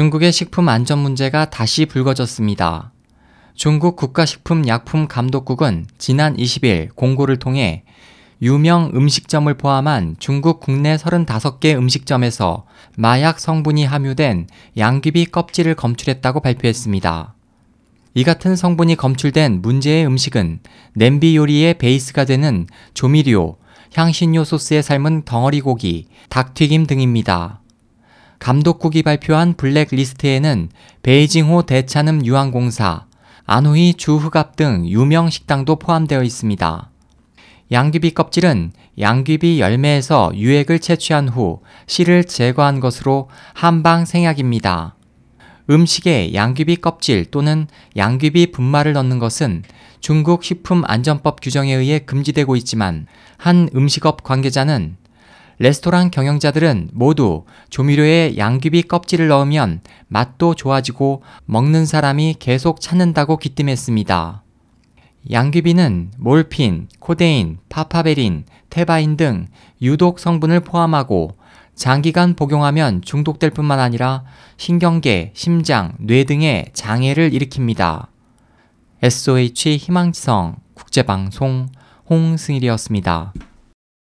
중국의 식품 안전 문제가 다시 불거졌습니다. 중국 국가식품약품감독국은 지난 20일 공고를 통해 유명 음식점을 포함한 중국 국내 35개 음식점에서 마약 성분이 함유된 양귀비 껍질을 검출했다고 발표했습니다. 이 같은 성분이 검출된 문제의 음식은 냄비 요리의 베이스가 되는 조미료, 향신료 소스에 삶은 덩어리 고기, 닭튀김 등입니다. 감독국이 발표한 블랙리스트에는 베이징호 대찬음 유황공사, 안후이 주흑압 등 유명 식당도 포함되어 있습니다. 양귀비 껍질은 양귀비 열매에서 유액을 채취한 후 씨를 제거한 것으로 한방 생약입니다. 음식에 양귀비 껍질 또는 양귀비 분말을 넣는 것은 중국 식품안전법 규정에 의해 금지되고 있지만 한 음식업 관계자는 레스토랑 경영자들은 모두 조미료에 양귀비 껍질을 넣으면 맛도 좋아지고 먹는 사람이 계속 찾는다고 기뜸했습니다. 양귀비는 몰핀, 코데인, 파파베린, 테바인 등 유독 성분을 포함하고 장기간 복용하면 중독될 뿐만 아니라 신경계, 심장, 뇌 등의 장애를 일으킵니다. SOH 희망지성 국제방송 홍승일이었습니다.